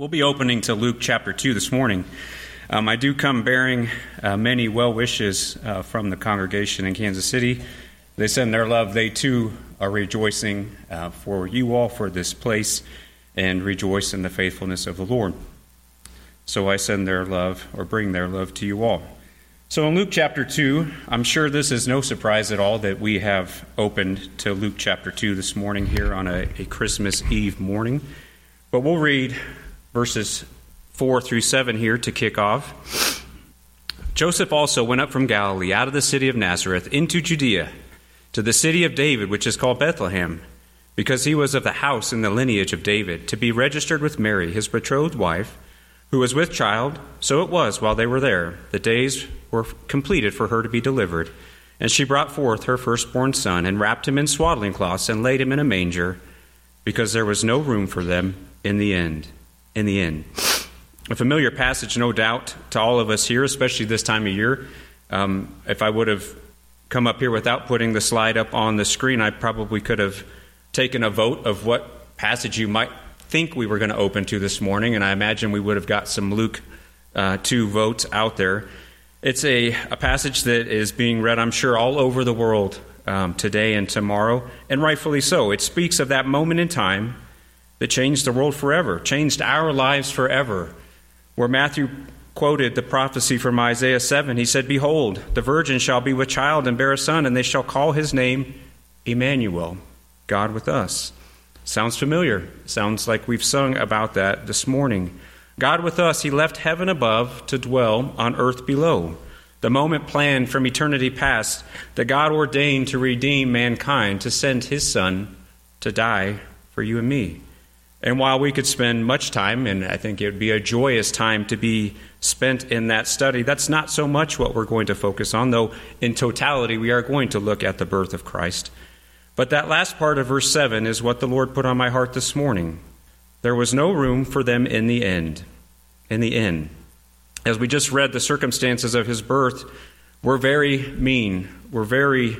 We'll be opening to Luke chapter 2 this morning. Um, I do come bearing uh, many well wishes uh, from the congregation in Kansas City. They send their love. They too are rejoicing uh, for you all, for this place, and rejoice in the faithfulness of the Lord. So I send their love, or bring their love to you all. So in Luke chapter 2, I'm sure this is no surprise at all that we have opened to Luke chapter 2 this morning here on a, a Christmas Eve morning. But we'll read verses 4 through 7 here to kick off. Joseph also went up from Galilee, out of the city of Nazareth, into Judea, to the city of David, which is called Bethlehem, because he was of the house and the lineage of David, to be registered with Mary, his betrothed wife, who was with child. So it was while they were there. The days were completed for her to be delivered. And she brought forth her firstborn son, and wrapped him in swaddling cloths, and laid him in a manger, because there was no room for them in the end in the end. A familiar passage, no doubt, to all of us here, especially this time of year. Um, if I would have come up here without putting the slide up on the screen, I probably could have taken a vote of what passage you might think we were going to open to this morning, and I imagine we would have got some Luke uh, 2 votes out there. It's a, a passage that is being read, I'm sure, all over the world um, today and tomorrow, and rightfully so. It speaks of that moment in time that changed the world forever, changed our lives forever. Where Matthew quoted the prophecy from Isaiah 7, he said, Behold, the virgin shall be with child and bear a son, and they shall call his name Emmanuel, God with us. Sounds familiar. Sounds like we've sung about that this morning. God with us, he left heaven above to dwell on earth below. The moment planned from eternity past that God ordained to redeem mankind, to send his Son to die for you and me. And while we could spend much time, and I think it would be a joyous time to be spent in that study, that's not so much what we're going to focus on, though in totality we are going to look at the birth of Christ. But that last part of verse 7 is what the Lord put on my heart this morning. There was no room for them in the end. In the end. As we just read, the circumstances of his birth were very mean, were very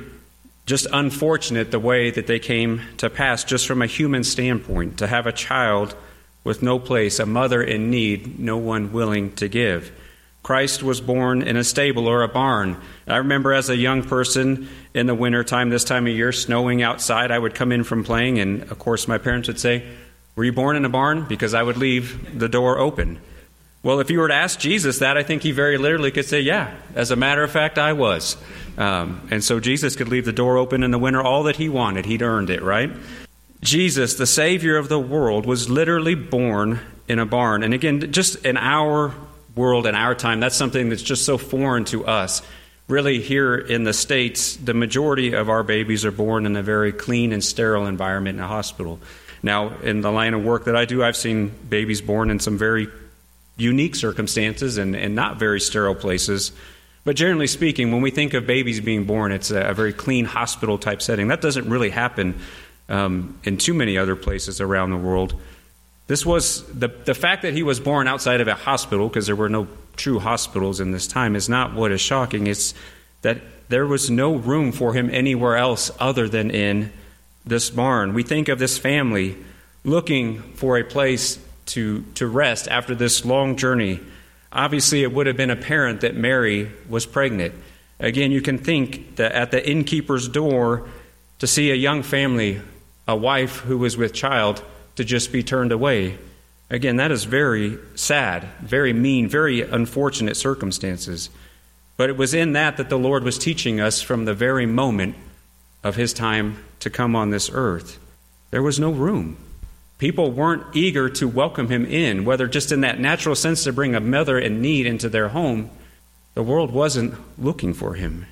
just unfortunate the way that they came to pass, just from a human standpoint, to have a child with no place, a mother in need, no one willing to give. Christ was born in a stable or a barn. I remember as a young person in the winter time, this time of year, snowing outside, I would come in from playing, and of course, my parents would say, Were you born in a barn? Because I would leave the door open. Well, if you were to ask Jesus that, I think he very literally could say, Yeah, as a matter of fact, I was. Um, and so Jesus could leave the door open in the winter all that he wanted. He'd earned it, right? Jesus, the Savior of the world, was literally born in a barn. And again, just in our world, in our time, that's something that's just so foreign to us. Really, here in the States, the majority of our babies are born in a very clean and sterile environment in a hospital. Now, in the line of work that I do, I've seen babies born in some very unique circumstances and, and not very sterile places. But generally speaking, when we think of babies being born, it's a, a very clean hospital type setting. That doesn't really happen um, in too many other places around the world. This was the, the fact that he was born outside of a hospital, because there were no true hospitals in this time, is not what is shocking. It's that there was no room for him anywhere else other than in this barn. We think of this family looking for a place to, to rest after this long journey Obviously, it would have been apparent that Mary was pregnant. Again, you can think that at the innkeeper's door to see a young family, a wife who was with child, to just be turned away. Again, that is very sad, very mean, very unfortunate circumstances. But it was in that that the Lord was teaching us from the very moment of his time to come on this earth. There was no room. People weren't eager to welcome him in, whether just in that natural sense to bring a mother in need into their home. The world wasn't looking for him.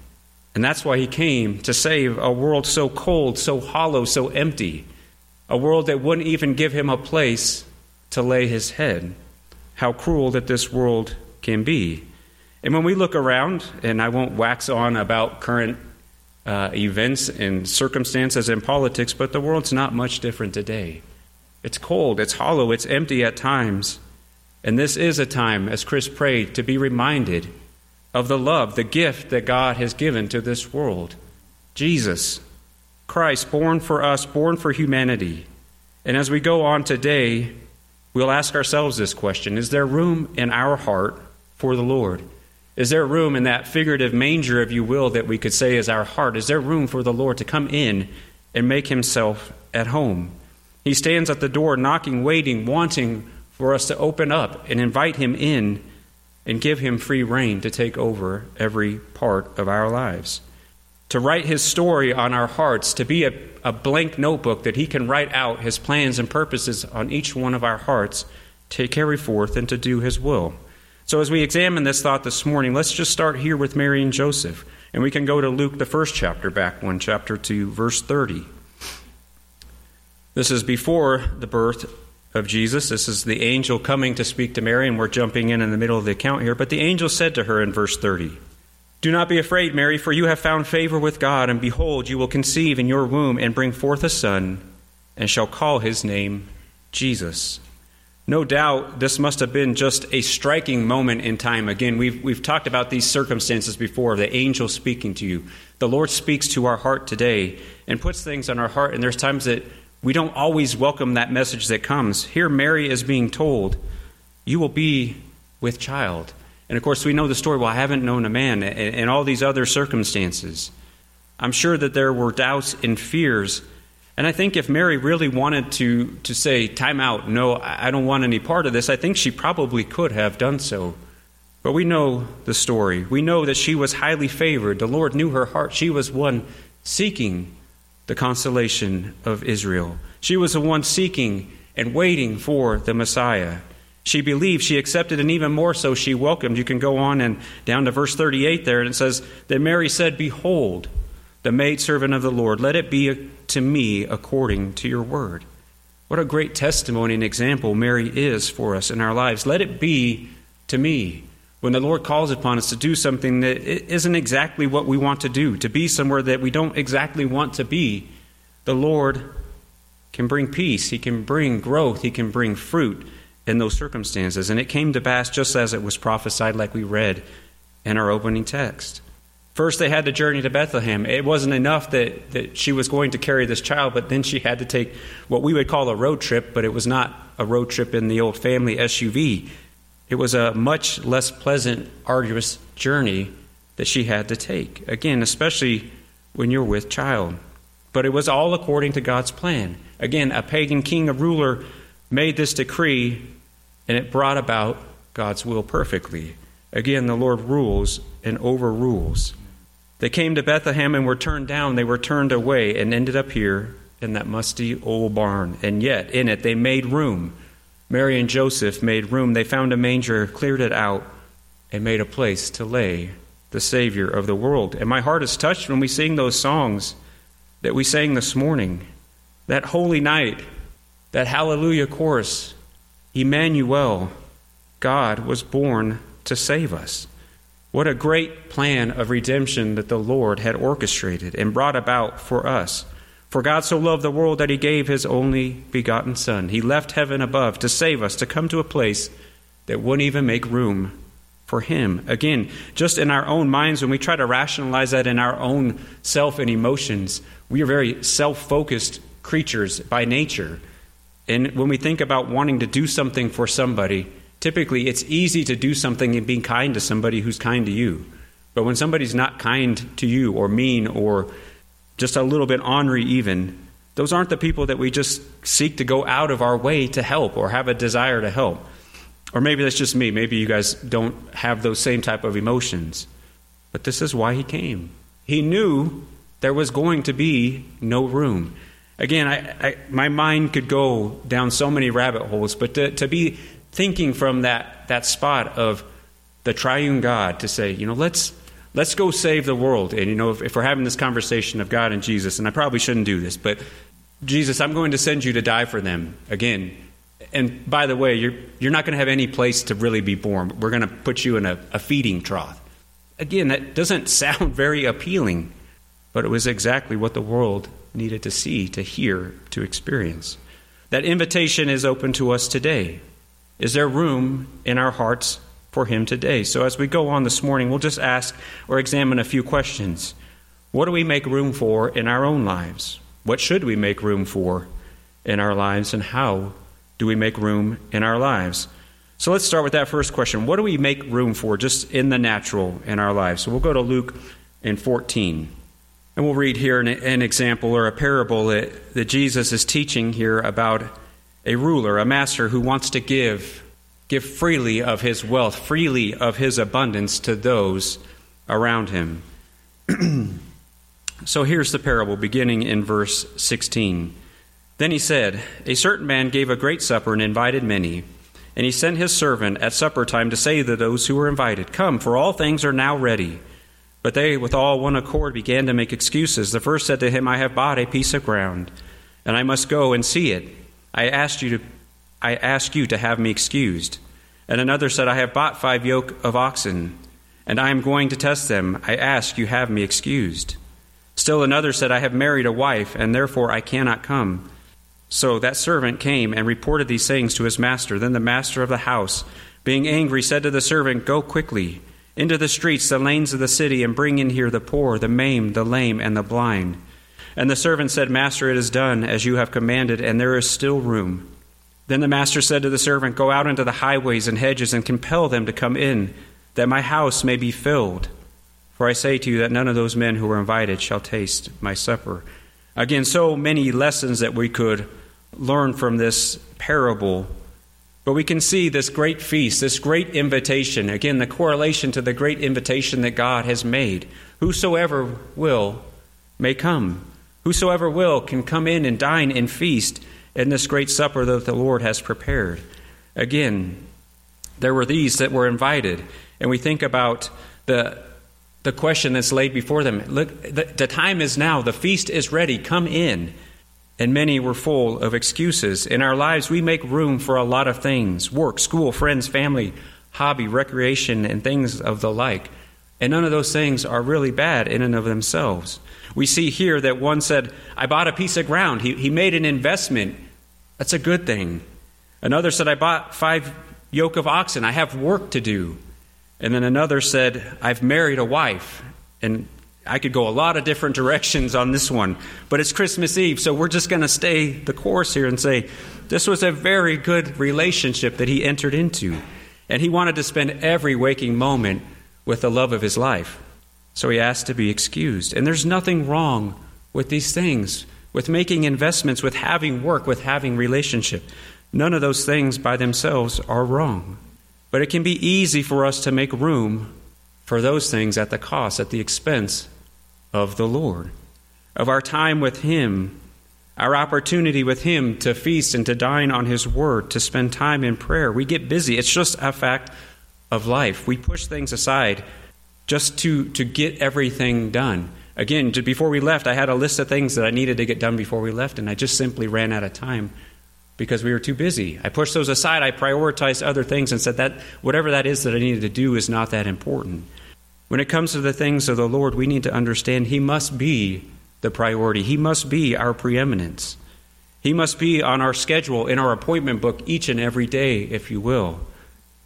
And that's why he came to save a world so cold, so hollow, so empty, a world that wouldn't even give him a place to lay his head. How cruel that this world can be. And when we look around, and I won't wax on about current uh, events and circumstances in politics, but the world's not much different today. It's cold, it's hollow, it's empty at times. And this is a time, as Chris prayed, to be reminded of the love, the gift that God has given to this world. Jesus, Christ, born for us, born for humanity. And as we go on today, we'll ask ourselves this question Is there room in our heart for the Lord? Is there room in that figurative manger, if you will, that we could say is our heart? Is there room for the Lord to come in and make himself at home? He stands at the door, knocking, waiting, wanting for us to open up and invite him in and give him free rein to take over every part of our lives. To write his story on our hearts, to be a, a blank notebook that he can write out his plans and purposes on each one of our hearts to carry forth and to do his will. So, as we examine this thought this morning, let's just start here with Mary and Joseph. And we can go to Luke, the first chapter, back one chapter to verse 30. This is before the birth of Jesus. This is the angel coming to speak to Mary, and we're jumping in in the middle of the account here. But the angel said to her in verse 30, Do not be afraid, Mary, for you have found favor with God, and behold, you will conceive in your womb and bring forth a son, and shall call his name Jesus. No doubt this must have been just a striking moment in time. Again, we've, we've talked about these circumstances before the angel speaking to you. The Lord speaks to our heart today and puts things on our heart, and there's times that we don't always welcome that message that comes. Here, Mary is being told, You will be with child. And of course, we know the story, well, I haven't known a man, and, all these other circumstances. I'm sure that there were doubts and fears and I think if Mary really wanted to, to say, time out, no, I don't want any part of this, I think she probably could have done so. But we know the story. We know that she was highly favored. The Lord knew her heart. She was one seeking the consolation of Israel. She was the one seeking and waiting for the Messiah. She believed, she accepted, and even more so, she welcomed. You can go on and down to verse 38 there, and it says that Mary said, Behold, the maidservant of the Lord, let it be to me according to your word. What a great testimony and example Mary is for us in our lives. Let it be to me. When the Lord calls upon us to do something that isn't exactly what we want to do, to be somewhere that we don't exactly want to be, the Lord can bring peace. He can bring growth. He can bring fruit in those circumstances. And it came to pass just as it was prophesied, like we read in our opening text. First, they had to journey to Bethlehem. It wasn't enough that, that she was going to carry this child, but then she had to take what we would call a road trip, but it was not a road trip in the old family SUV. It was a much less pleasant, arduous journey that she had to take. Again, especially when you're with child. But it was all according to God's plan. Again, a pagan king, a ruler, made this decree, and it brought about God's will perfectly. Again, the Lord rules and overrules. They came to Bethlehem and were turned down. They were turned away and ended up here in that musty old barn. And yet, in it, they made room. Mary and Joseph made room. They found a manger, cleared it out, and made a place to lay the Savior of the world. And my heart is touched when we sing those songs that we sang this morning. That holy night, that hallelujah chorus, Emmanuel, God was born to save us. What a great plan of redemption that the Lord had orchestrated and brought about for us. For God so loved the world that he gave his only begotten Son. He left heaven above to save us, to come to a place that wouldn't even make room for him. Again, just in our own minds, when we try to rationalize that in our own self and emotions, we are very self focused creatures by nature. And when we think about wanting to do something for somebody, Typically, it's easy to do something and be kind to somebody who's kind to you. But when somebody's not kind to you or mean or just a little bit ornery, even, those aren't the people that we just seek to go out of our way to help or have a desire to help. Or maybe that's just me. Maybe you guys don't have those same type of emotions. But this is why he came. He knew there was going to be no room. Again, I, I, my mind could go down so many rabbit holes, but to, to be thinking from that, that spot of the triune God to say, you know, let's, let's go save the world. And, you know, if, if we're having this conversation of God and Jesus, and I probably shouldn't do this, but Jesus, I'm going to send you to die for them again. And by the way, you're, you're not going to have any place to really be born. We're going to put you in a, a feeding trough. Again, that doesn't sound very appealing, but it was exactly what the world needed to see, to hear, to experience. That invitation is open to us today. Is there room in our hearts for Him today? So, as we go on this morning, we'll just ask or examine a few questions. What do we make room for in our own lives? What should we make room for in our lives? And how do we make room in our lives? So let's start with that first question. What do we make room for just in the natural in our lives? So we'll go to Luke in 14. And we'll read here an, an example or a parable that, that Jesus is teaching here about a ruler, a master who wants to give give freely of his wealth, freely of his abundance to those around him. so here's the parable beginning in verse 16. Then he said, A certain man gave a great supper and invited many. And he sent his servant at supper time to say to those who were invited, Come, for all things are now ready. But they, with all one accord, began to make excuses. The first said to him, I have bought a piece of ground, and I must go and see it. I asked you to I ask you to have me excused. And another said, I have bought five yoke of oxen, and I am going to test them. I ask you have me excused. Still another said, I have married a wife, and therefore I cannot come. So that servant came and reported these things to his master. Then the master of the house, being angry, said to the servant, Go quickly into the streets, the lanes of the city, and bring in here the poor, the maimed, the lame, and the blind. And the servant said, Master, it is done as you have commanded, and there is still room. Then the master said to the servant, Go out into the highways and hedges and compel them to come in, that my house may be filled. For I say to you that none of those men who were invited shall taste my supper. Again, so many lessons that we could learn from this parable. But we can see this great feast, this great invitation. Again, the correlation to the great invitation that God has made. Whosoever will may come. Whosoever will can come in and dine and feast in this great supper that the Lord has prepared. Again, there were these that were invited, and we think about the the question that's laid before them. Look, the, the time is now. The feast is ready. Come in. And many were full of excuses. In our lives, we make room for a lot of things work, school, friends, family, hobby, recreation, and things of the like. And none of those things are really bad in and of themselves. We see here that one said, I bought a piece of ground. He, he made an investment. That's a good thing. Another said, I bought five yoke of oxen. I have work to do. And then another said, I've married a wife. And I could go a lot of different directions on this one, but it's Christmas Eve, so we're just going to stay the course here and say this was a very good relationship that he entered into. And he wanted to spend every waking moment with the love of his life. So he asked to be excused. And there's nothing wrong with these things, with making investments, with having work, with having relationship. None of those things by themselves are wrong. But it can be easy for us to make room for those things at the cost, at the expense of the Lord, of our time with Him, our opportunity with Him to feast and to dine on His Word, to spend time in prayer. We get busy. It's just a fact of life. We push things aside just to, to get everything done. Again, before we left, I had a list of things that I needed to get done before we left, and I just simply ran out of time because we were too busy. I pushed those aside. I prioritized other things and said that whatever that is that I needed to do is not that important. When it comes to the things of the Lord, we need to understand He must be the priority, He must be our preeminence. He must be on our schedule, in our appointment book, each and every day, if you will.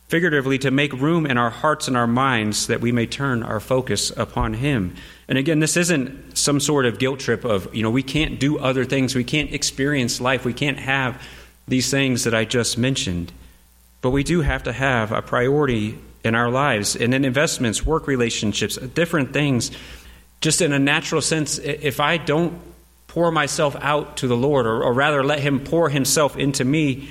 Figuratively, to make room in our hearts and our minds that we may turn our focus upon Him. And again, this isn't some sort of guilt trip of, you know, we can't do other things, we can't experience life, we can't have these things that I just mentioned. But we do have to have a priority in our lives and in investments, work relationships, different things. Just in a natural sense, if I don't pour myself out to the Lord, or, or rather let Him pour Himself into me,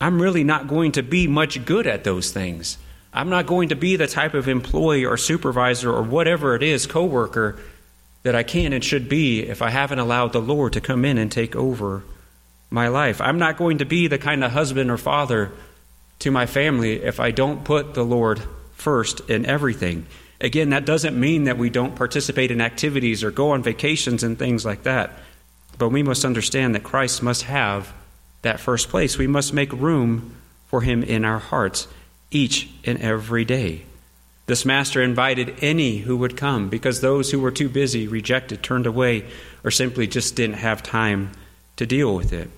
I'm really not going to be much good at those things. I'm not going to be the type of employee or supervisor or whatever it is, coworker, that I can and should be if I haven't allowed the Lord to come in and take over my life. I'm not going to be the kind of husband or father to my family if I don't put the Lord first in everything. Again, that doesn't mean that we don't participate in activities or go on vacations and things like that. But we must understand that Christ must have that first place. We must make room for him in our hearts each and every day. This master invited any who would come because those who were too busy, rejected, turned away, or simply just didn't have time to deal with it.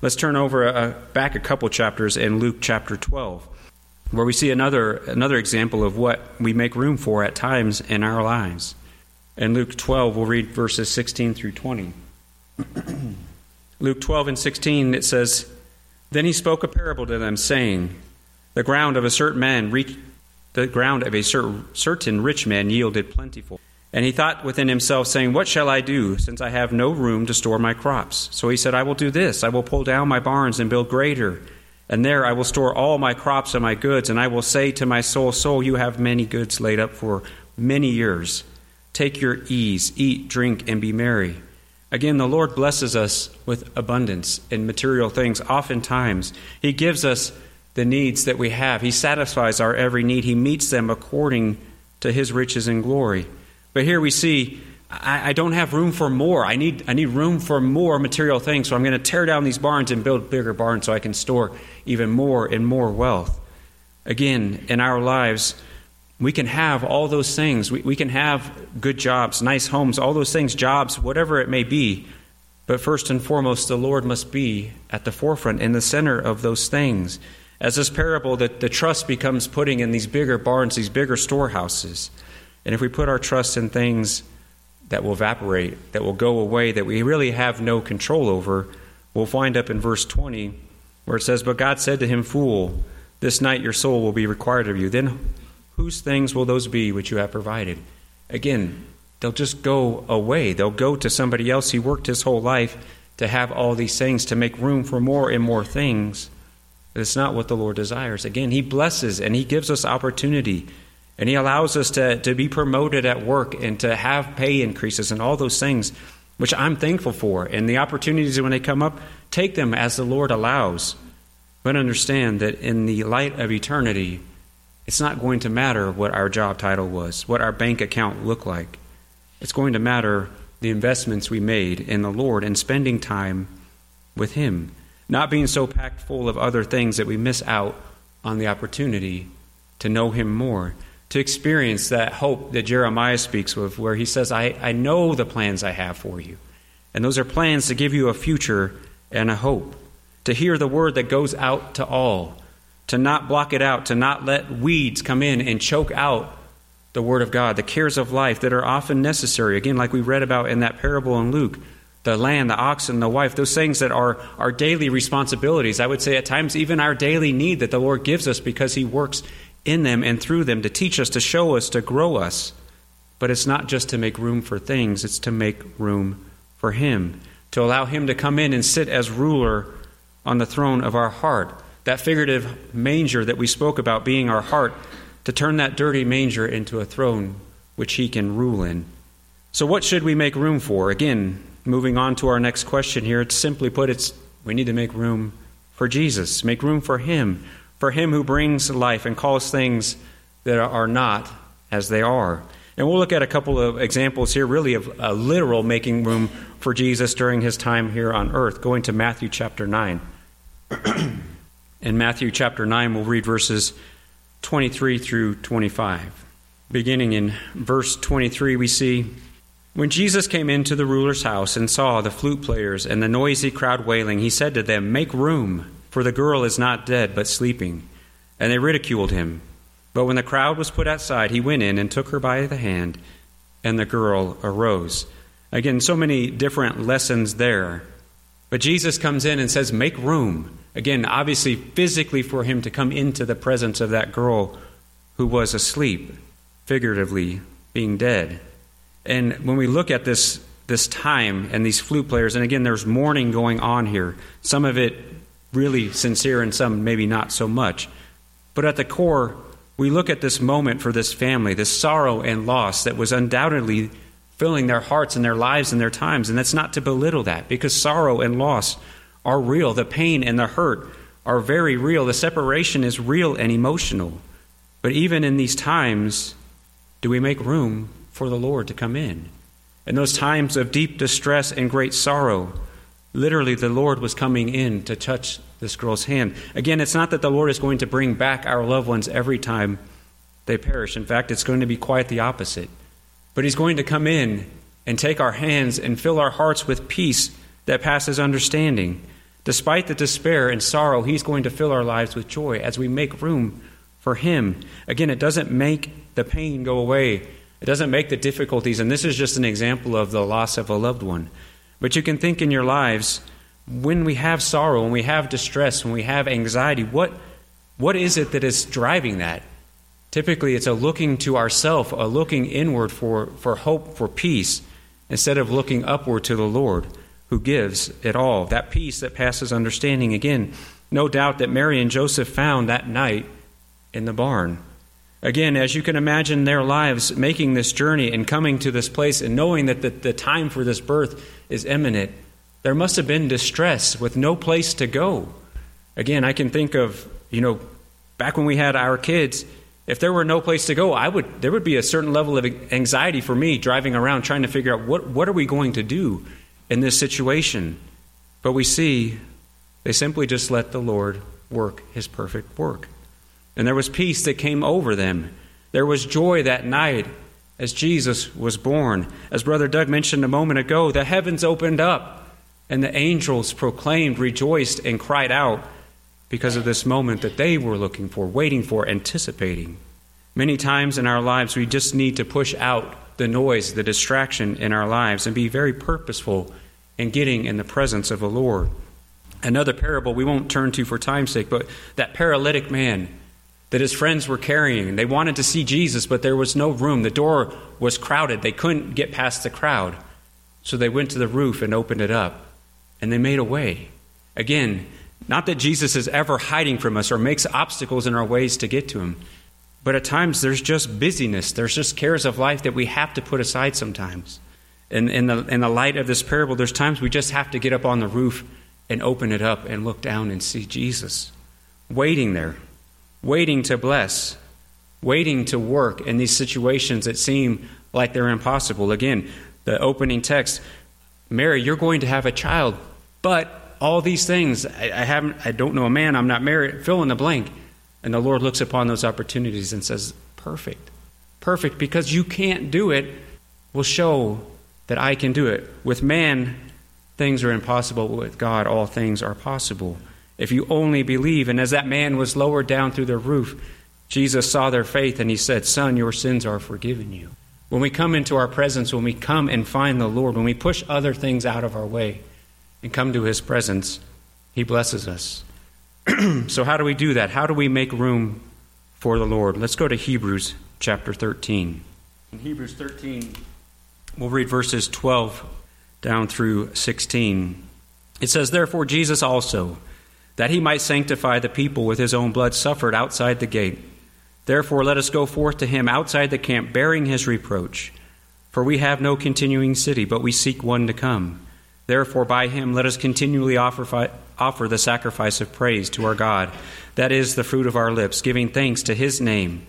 Let's turn over a, uh, back a couple chapters in Luke chapter 12, where we see another, another example of what we make room for at times in our lives. In Luke 12, we'll read verses 16 through 20. Luke 12 and 16, it says, Then he spoke a parable to them, saying, The ground of a certain man reached the ground of a certain rich man yielded plentiful. And he thought within himself, saying, What shall I do, since I have no room to store my crops? So he said, I will do this. I will pull down my barns and build greater. And there I will store all my crops and my goods. And I will say to my soul, Soul, you have many goods laid up for many years. Take your ease, eat, drink, and be merry. Again, the Lord blesses us with abundance in material things. Oftentimes, He gives us the needs that we have. He satisfies our every need. He meets them according to His riches and glory. But here we see, I, I don't have room for more. I need, I need room for more material things. So I'm going to tear down these barns and build bigger barns so I can store even more and more wealth. Again, in our lives, we can have all those things. We, we can have good jobs, nice homes, all those things, jobs, whatever it may be. But first and foremost, the Lord must be at the forefront, in the center of those things. As this parable, that the trust becomes putting in these bigger barns, these bigger storehouses. And if we put our trust in things that will evaporate, that will go away, that we really have no control over, we'll find up in verse 20 where it says, But God said to him, Fool, this night your soul will be required of you. Then whose things will those be which you have provided? Again, they'll just go away. They'll go to somebody else. He worked his whole life to have all these things, to make room for more and more things. It's not what the Lord desires. Again, He blesses and He gives us opportunity. And He allows us to, to be promoted at work and to have pay increases and all those things, which I'm thankful for. And the opportunities, when they come up, take them as the Lord allows. But understand that in the light of eternity, it's not going to matter what our job title was, what our bank account looked like. It's going to matter the investments we made in the Lord and spending time with Him, not being so packed full of other things that we miss out on the opportunity to know Him more, to experience that hope that Jeremiah speaks of, where he says, I, I know the plans I have for you. And those are plans to give you a future and a hope, to hear the word that goes out to all to not block it out, to not let weeds come in and choke out the Word of God, the cares of life that are often necessary. Again, like we read about in that parable in Luke the land, the oxen, the wife, those things that are our daily responsibilities. I would say at times even our daily need that the Lord gives us because He works in them and through them to teach us, to show us, to grow us. But it's not just to make room for things, it's to make room for Him, to allow Him to come in and sit as ruler on the throne of our heart that figurative manger that we spoke about being our heart, to turn that dirty manger into a throne which he can rule in. So, what should we make room for? Again, moving on to our next question here, it's simply put, it's we need to make room for Jesus, make room for him, for him who brings life and calls things that are not as they are. And we'll look at a couple of examples here, really, of a literal making room for Jesus during his time here on earth, going to Matthew chapter 9. In Matthew chapter 9, we'll read verses 23 through 25. Beginning in verse 23, we see When Jesus came into the ruler's house and saw the flute players and the noisy crowd wailing, he said to them, Make room, for the girl is not dead, but sleeping. And they ridiculed him. But when the crowd was put outside, he went in and took her by the hand, and the girl arose. Again, so many different lessons there. But Jesus comes in and says, Make room. Again, obviously, physically for him to come into the presence of that girl who was asleep, figuratively being dead. And when we look at this, this time and these flute players, and again, there's mourning going on here, some of it really sincere and some maybe not so much. But at the core, we look at this moment for this family, this sorrow and loss that was undoubtedly filling their hearts and their lives and their times. And that's not to belittle that, because sorrow and loss are real. The pain and the hurt are very real. The separation is real and emotional. But even in these times, do we make room for the Lord to come in? In those times of deep distress and great sorrow, literally the Lord was coming in to touch this girl's hand. Again, it's not that the Lord is going to bring back our loved ones every time they perish. In fact, it's going to be quite the opposite. But He's going to come in and take our hands and fill our hearts with peace that passes understanding. Despite the despair and sorrow, He's going to fill our lives with joy as we make room for Him. Again, it doesn't make the pain go away, it doesn't make the difficulties, and this is just an example of the loss of a loved one. But you can think in your lives when we have sorrow, when we have distress, when we have anxiety, what, what is it that is driving that? Typically, it's a looking to ourself, a looking inward for, for hope, for peace, instead of looking upward to the Lord who gives it all. That peace that passes understanding. Again, no doubt that Mary and Joseph found that night in the barn. Again, as you can imagine their lives making this journey and coming to this place and knowing that the, the time for this birth is imminent, there must have been distress with no place to go. Again, I can think of, you know, back when we had our kids, if there were no place to go, I would there would be a certain level of anxiety for me driving around trying to figure out what what are we going to do in this situation. But we see they simply just let the Lord work his perfect work. And there was peace that came over them. There was joy that night as Jesus was born. As Brother Doug mentioned a moment ago, the heavens opened up and the angels proclaimed, rejoiced, and cried out because of this moment that they were looking for, waiting for, anticipating. Many times in our lives, we just need to push out the noise, the distraction in our lives, and be very purposeful in getting in the presence of the Lord. Another parable we won't turn to for time's sake, but that paralytic man that his friends were carrying. They wanted to see Jesus, but there was no room. The door was crowded. They couldn't get past the crowd. So they went to the roof and opened it up, and they made a way. Again, not that Jesus is ever hiding from us or makes obstacles in our ways to get to him, but at times there's just busyness. There's just cares of life that we have to put aside sometimes. In, in, the, in the light of this parable, there's times we just have to get up on the roof and open it up and look down and see Jesus waiting there waiting to bless, waiting to work in these situations that seem like they're impossible. Again, the opening text Mary, you're going to have a child, but all these things, I, I haven't, I don't know a man, I'm not married, fill in the blank. And the Lord looks upon those opportunities and says, Perfect. Perfect, because you can't do it, will show that I can do it. With man, things are impossible. With God, all things are possible if you only believe. And as that man was lowered down through the roof, Jesus saw their faith and he said, Son, your sins are forgiven you. When we come into our presence, when we come and find the Lord, when we push other things out of our way and come to his presence, he blesses us. so, how do we do that? How do we make room for the Lord? Let's go to Hebrews chapter 13. In Hebrews 13, we'll read verses 12 down through 16. It says, Therefore, Jesus also that he might sanctify the people with his own blood, suffered outside the gate. Therefore, let us go forth to him outside the camp, bearing his reproach. For we have no continuing city, but we seek one to come. Therefore, by him let us continually offer, offer the sacrifice of praise to our God, that is the fruit of our lips, giving thanks to his name.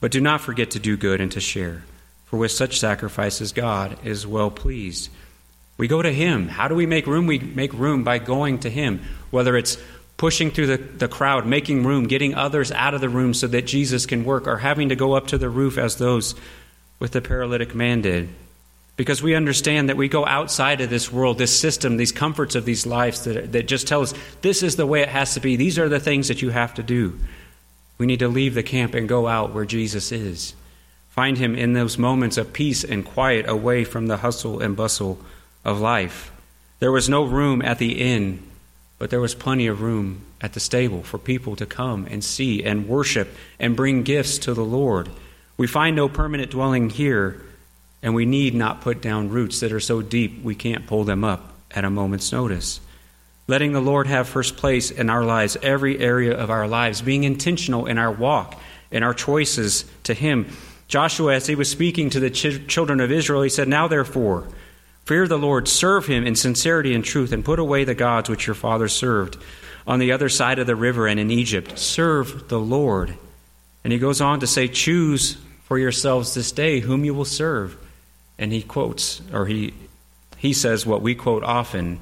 But do not forget to do good and to share, for with such sacrifices God is well pleased. We go to him. How do we make room? We make room by going to him, whether it's pushing through the, the crowd, making room, getting others out of the room so that Jesus can work, or having to go up to the roof as those with the paralytic man did. Because we understand that we go outside of this world, this system, these comforts of these lives that, that just tell us this is the way it has to be. These are the things that you have to do. We need to leave the camp and go out where Jesus is. Find him in those moments of peace and quiet away from the hustle and bustle of life. There was no room at the inn but there was plenty of room at the stable for people to come and see and worship and bring gifts to the Lord. We find no permanent dwelling here, and we need not put down roots that are so deep we can't pull them up at a moment's notice. Letting the Lord have first place in our lives, every area of our lives, being intentional in our walk, in our choices to Him. Joshua, as he was speaking to the ch- children of Israel, he said, Now therefore, Fear the Lord, serve him in sincerity and truth, and put away the gods which your fathers served on the other side of the river and in Egypt. Serve the Lord. And he goes on to say, Choose for yourselves this day whom you will serve. And he quotes, or he, he says what we quote often,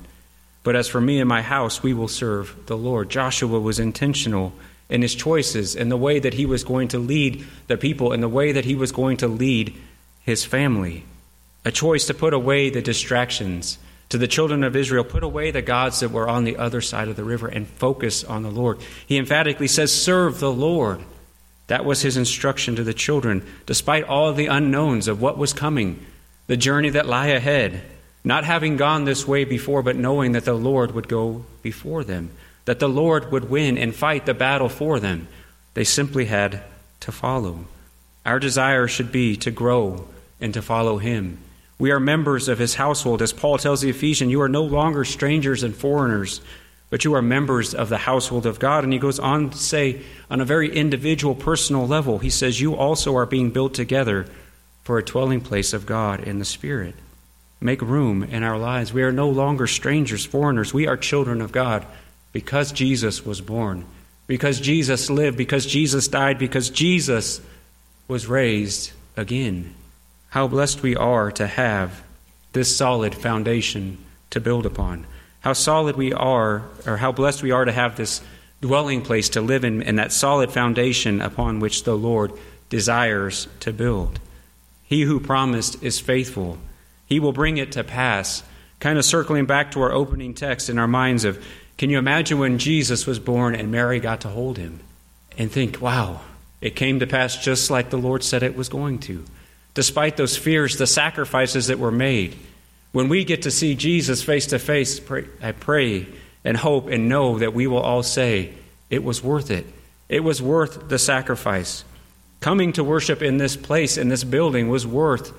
but as for me and my house, we will serve the Lord. Joshua was intentional in his choices, in the way that he was going to lead the people, in the way that he was going to lead his family a choice to put away the distractions. To the children of Israel, put away the gods that were on the other side of the river and focus on the Lord. He emphatically says, Serve the Lord. That was his instruction to the children, despite all the unknowns of what was coming, the journey that lie ahead. not having gone this way before, but knowing that the Lord would go before them, that the Lord would win and fight the battle for them. They simply had to follow. Our desire should be to grow and to follow Him. We are members of His household. As Paul tells the Ephesians, you are no longer strangers and foreigners, but you are members of the household of God. And he goes on to say, on a very individual, personal level, he says, You also are being built together for a dwelling place of God in the Spirit. Make room in our lives. We are no longer strangers, foreigners. We are children of God because Jesus was born, because Jesus lived, because Jesus died, because Jesus was raised again. How blessed we are to have this solid foundation to build upon. How solid we are, or how blessed we are to have this dwelling place to live in, and that solid foundation upon which the Lord desires to build. He who promised is faithful. He will bring it to pass. Kind of circling back to our opening text in our minds of can you imagine when Jesus was born and Mary got to hold him and think, wow, it came to pass just like the Lord said it was going to. Despite those fears, the sacrifices that were made. When we get to see Jesus face to face, I pray and hope and know that we will all say, it was worth it. It was worth the sacrifice. Coming to worship in this place, in this building, was worth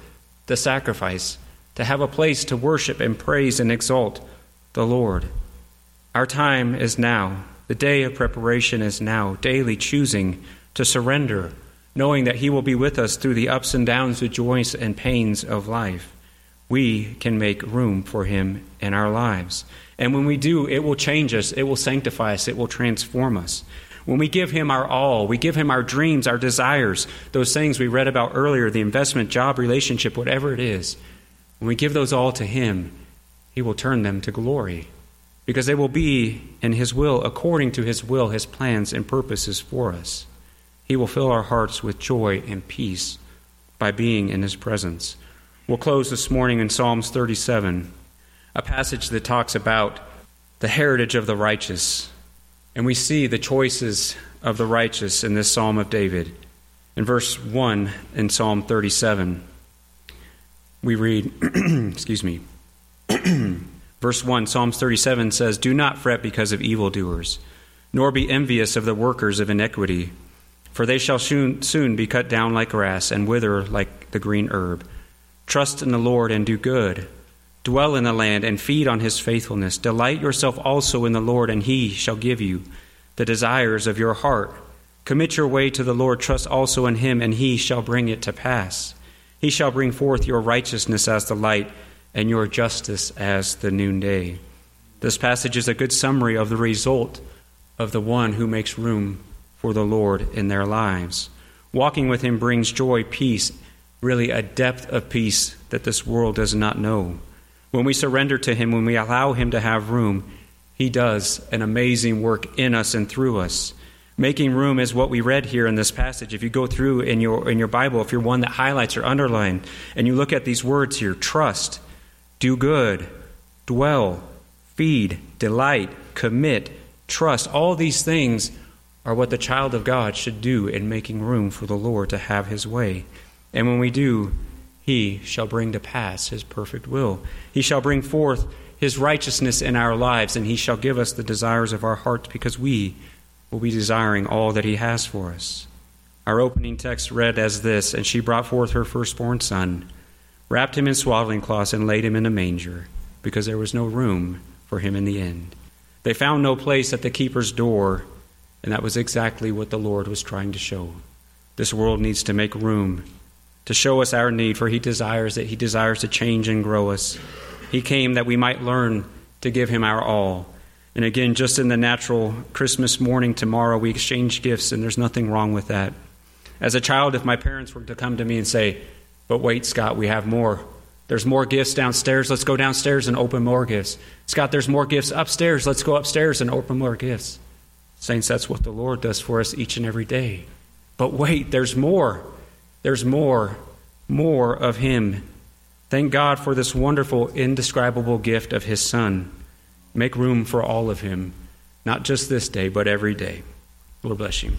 the sacrifice. To have a place to worship and praise and exalt the Lord. Our time is now. The day of preparation is now, daily choosing to surrender, knowing that He will be with us through the ups and downs, the joys and pains of life. We can make room for Him in our lives. And when we do, it will change us, it will sanctify us, it will transform us. When we give Him our all, we give Him our dreams, our desires, those things we read about earlier the investment, job, relationship, whatever it is when we give those all to Him, He will turn them to glory because they will be in His will, according to His will, His plans and purposes for us. He will fill our hearts with joy and peace by being in His presence. We'll close this morning in Psalms 37, a passage that talks about the heritage of the righteous and we see the choices of the righteous in this Psalm of David. In verse 1 in Psalm 37, we read, excuse me, verse 1, Psalms 37 says, Do not fret because of evildoers, nor be envious of the workers of iniquity, for they shall soon, soon be cut down like grass and wither like the green herb. Trust in the Lord and do good Dwell in the land and feed on his faithfulness. Delight yourself also in the Lord, and he shall give you the desires of your heart. Commit your way to the Lord, trust also in him, and he shall bring it to pass. He shall bring forth your righteousness as the light, and your justice as the noonday. This passage is a good summary of the result of the one who makes room for the Lord in their lives. Walking with him brings joy, peace, really a depth of peace that this world does not know. When we surrender to Him, when we allow Him to have room, He does an amazing work in us and through us. Making room is what we read here in this passage. If you go through in your, in your Bible, if you're one that highlights or underline, and you look at these words here trust, do good, dwell, feed, delight, commit, trust, all these things are what the child of God should do in making room for the Lord to have His way. And when we do, he shall bring to pass his perfect will. He shall bring forth his righteousness in our lives, and he shall give us the desires of our hearts because we will be desiring all that he has for us. Our opening text read as this And she brought forth her firstborn son, wrapped him in swaddling cloths, and laid him in a manger, because there was no room for him in the inn. They found no place at the keeper's door, and that was exactly what the Lord was trying to show. This world needs to make room to show us our need, for He desires it. He desires to change and grow us. He came that we might learn to give Him our all. And again, just in the natural Christmas morning tomorrow, we exchange gifts, and there's nothing wrong with that. As a child, if my parents were to come to me and say, But wait, Scott, we have more. There's more gifts downstairs. Let's go downstairs and open more gifts. Scott, there's more gifts upstairs. Let's go upstairs and open more gifts. Saints, that's what the Lord does for us each and every day. But wait, there's more. There's more, more of Him. Thank God for this wonderful, indescribable gift of His Son. Make room for all of Him, not just this day, but every day. Lord bless you.